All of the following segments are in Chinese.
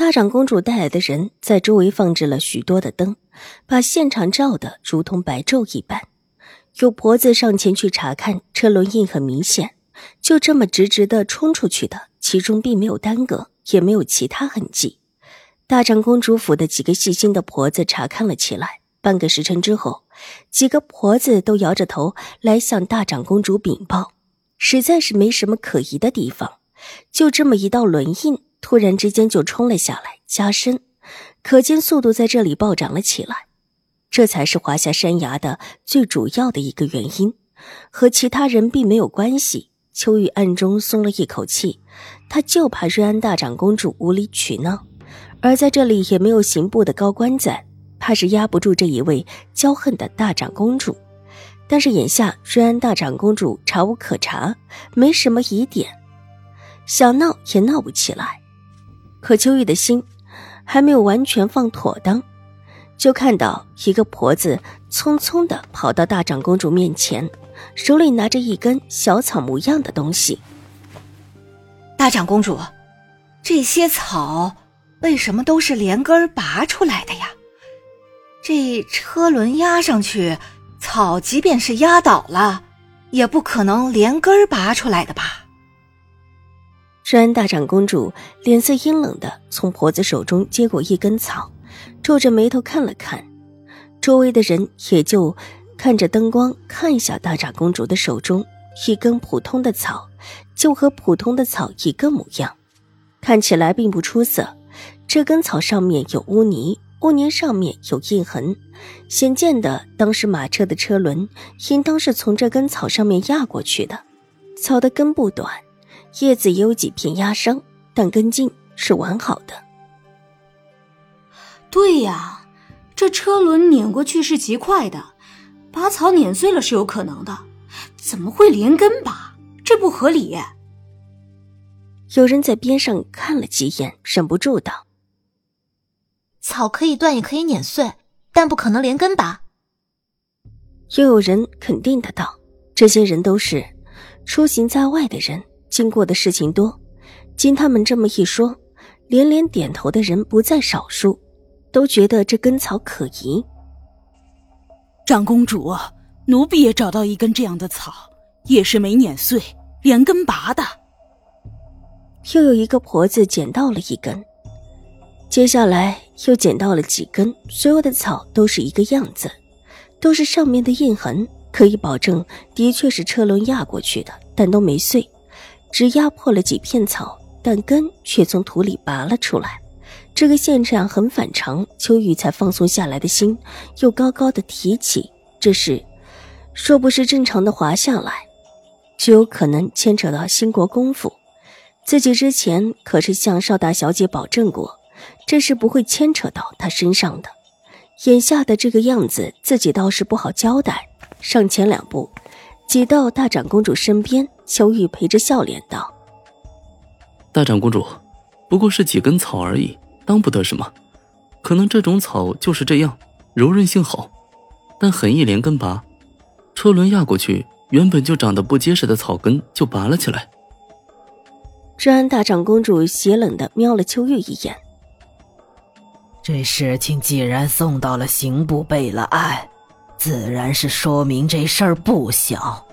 大长公主带来的人在周围放置了许多的灯，把现场照得如同白昼一般。有婆子上前去查看，车轮印很明显，就这么直直的冲出去的，其中并没有耽搁，也没有其他痕迹。大长公主府的几个细心的婆子查看了起来。半个时辰之后，几个婆子都摇着头来向大长公主禀报，实在是没什么可疑的地方，就这么一道轮印。突然之间就冲了下来，加深，可见速度在这里暴涨了起来。这才是华夏山崖的最主要的一个原因，和其他人并没有关系。秋雨暗中松了一口气，他就怕瑞安大长公主无理取闹，而在这里也没有刑部的高官在，怕是压不住这一位骄横的大长公主。但是眼下瑞安大长公主查无可查，没什么疑点，想闹也闹不起来。可秋玉的心还没有完全放妥当，就看到一个婆子匆匆的跑到大长公主面前，手里拿着一根小草模样的东西。大长公主，这些草为什么都是连根拔出来的呀？这车轮压上去，草即便是压倒了，也不可能连根拔出来的吧？瑞安大长公主脸色阴冷的从婆子手中接过一根草，皱着眉头看了看，周围的人也就看着灯光看一下大长公主的手中一根普通的草，就和普通的草一个模样，看起来并不出色。这根草上面有污泥，污泥上面有印痕，显见的当时马车的车轮应当是从这根草上面压过去的。草的根部短。叶子也有几片压伤，但根茎是完好的。对呀，这车轮碾过去是极快的，把草碾碎了是有可能的，怎么会连根拔？这不合理。有人在边上看了几眼，忍不住道：“草可以断，也可以碾碎，但不可能连根拔。”又有人肯定的道：“这些人都是出行在外的人。”经过的事情多，经他们这么一说，连连点头的人不在少数，都觉得这根草可疑。长公主，奴婢也找到一根这样的草，也是没碾碎，连根拔的。又有一个婆子捡到了一根，接下来又捡到了几根，所有的草都是一个样子，都是上面的印痕，可以保证的确是车轮压过去的，但都没碎。只压破了几片草，但根却从土里拔了出来。这个现象很反常，秋雨才放松下来的心又高高的提起。这事若不是正常的滑下来，就有可能牵扯到兴国公府。自己之前可是向邵大小姐保证过，这事不会牵扯到她身上的。眼下的这个样子，自己倒是不好交代。上前两步。挤到大长公主身边，秋玉陪着笑脸道：“大长公主，不过是几根草而已，当不得什么。可能这种草就是这样，柔韧性好，但很易连根拔。车轮压过去，原本就长得不结实的草根就拔了起来。”治安大长公主邪冷的瞄了秋玉一眼：“这事情既然送到了刑部备了案。”自然是说明这事儿不小，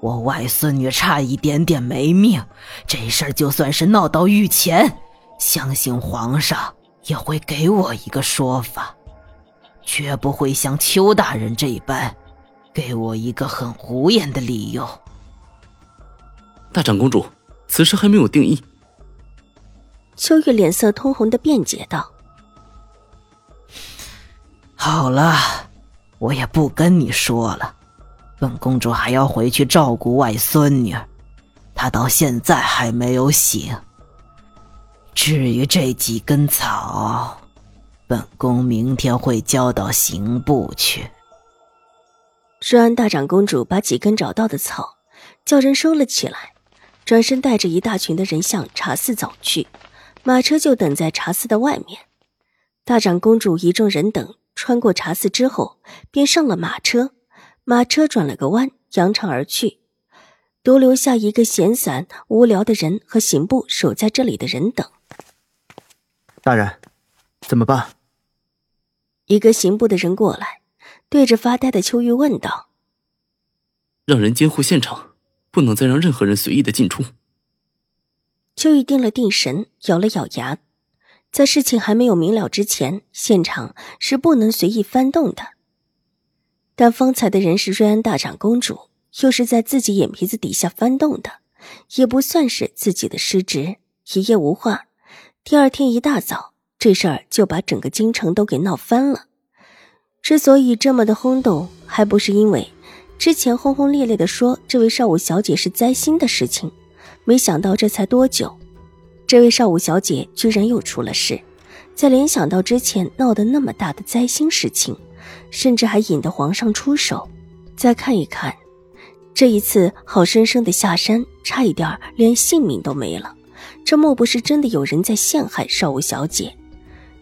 我外孙女差一点点没命，这事儿就算是闹到御前，相信皇上也会给我一个说法，绝不会像邱大人这般，给我一个很胡言的理由。大长公主，此事还没有定义。秋玉脸色通红的辩解道：“好了。”我也不跟你说了，本公主还要回去照顾外孙女，她到现在还没有醒。至于这几根草，本宫明天会交到刑部去。瑞安大长公主把几根找到的草叫人收了起来，转身带着一大群的人向茶寺走去，马车就等在茶寺的外面。大长公主一众人等穿过茶肆之后，便上了马车，马车转了个弯，扬长而去，独留下一个闲散无聊的人和刑部守在这里的人等。大人，怎么办？一个刑部的人过来，对着发呆的秋玉问道：“让人监护现场，不能再让任何人随意的进出。”秋玉定了定神，咬了咬牙，在事情还没有明了之前，现场是不能随意翻动的。但方才的人是瑞安大长公主，又是在自己眼皮子底下翻动的，也不算是自己的失职。一夜无话。第二天一大早，这事儿就把整个京城都给闹翻了。之所以这么的轰动，还不是因为之前轰轰烈烈的说这位少武小姐是灾星的事情，没想到这才多久，这位少武小姐居然又出了事。再联想到之前闹得那么大的灾星事情，甚至还引得皇上出手。再看一看，这一次好生生的下山，差一点连性命都没了。这莫不是真的有人在陷害少武小姐？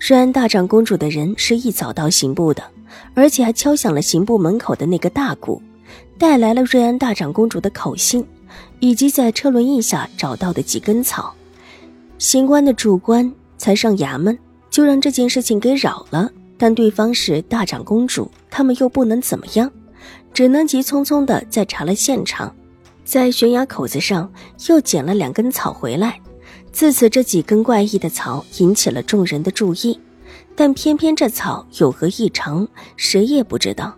瑞安大长公主的人是一早到刑部的，而且还敲响了刑部门口的那个大鼓，带来了瑞安大长公主的口信，以及在车轮印下找到的几根草。刑官的主官才上衙门，就让这件事情给扰了。但对方是大长公主，他们又不能怎么样，只能急匆匆的再查了现场，在悬崖口子上又捡了两根草回来。自此，这几根怪异的草引起了众人的注意，但偏偏这草有何异常，谁也不知道。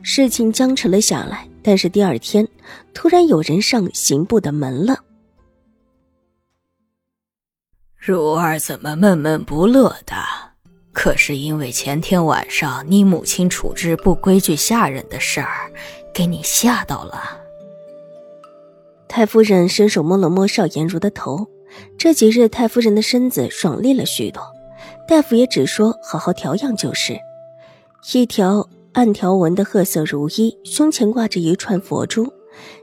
事情僵持了下来。但是第二天，突然有人上刑部的门了。如儿怎么闷闷不乐的？可是因为前天晚上你母亲处置不规矩下人的事儿，给你吓到了？太夫人伸手摸了摸邵颜如的头。这几日，太夫人的身子爽利了许多，大夫也只说好好调养就是。一条暗条纹的褐色如衣，胸前挂着一串佛珠，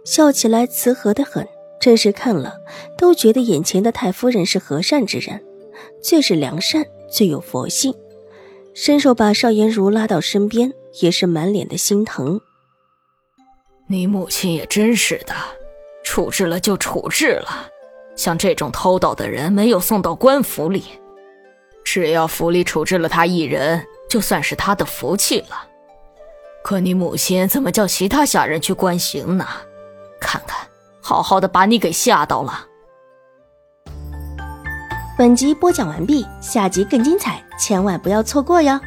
笑起来慈和的很。这时看了，都觉得眼前的太夫人是和善之人，最是良善，最有佛性。伸手把邵颜如拉到身边，也是满脸的心疼。你母亲也真是的，处置了就处置了。像这种偷盗的人，没有送到官府里，只要府里处置了他一人，就算是他的福气了。可你母亲怎么叫其他下人去关刑呢？看看，好好的把你给吓到了。本集播讲完毕，下集更精彩，千万不要错过哟。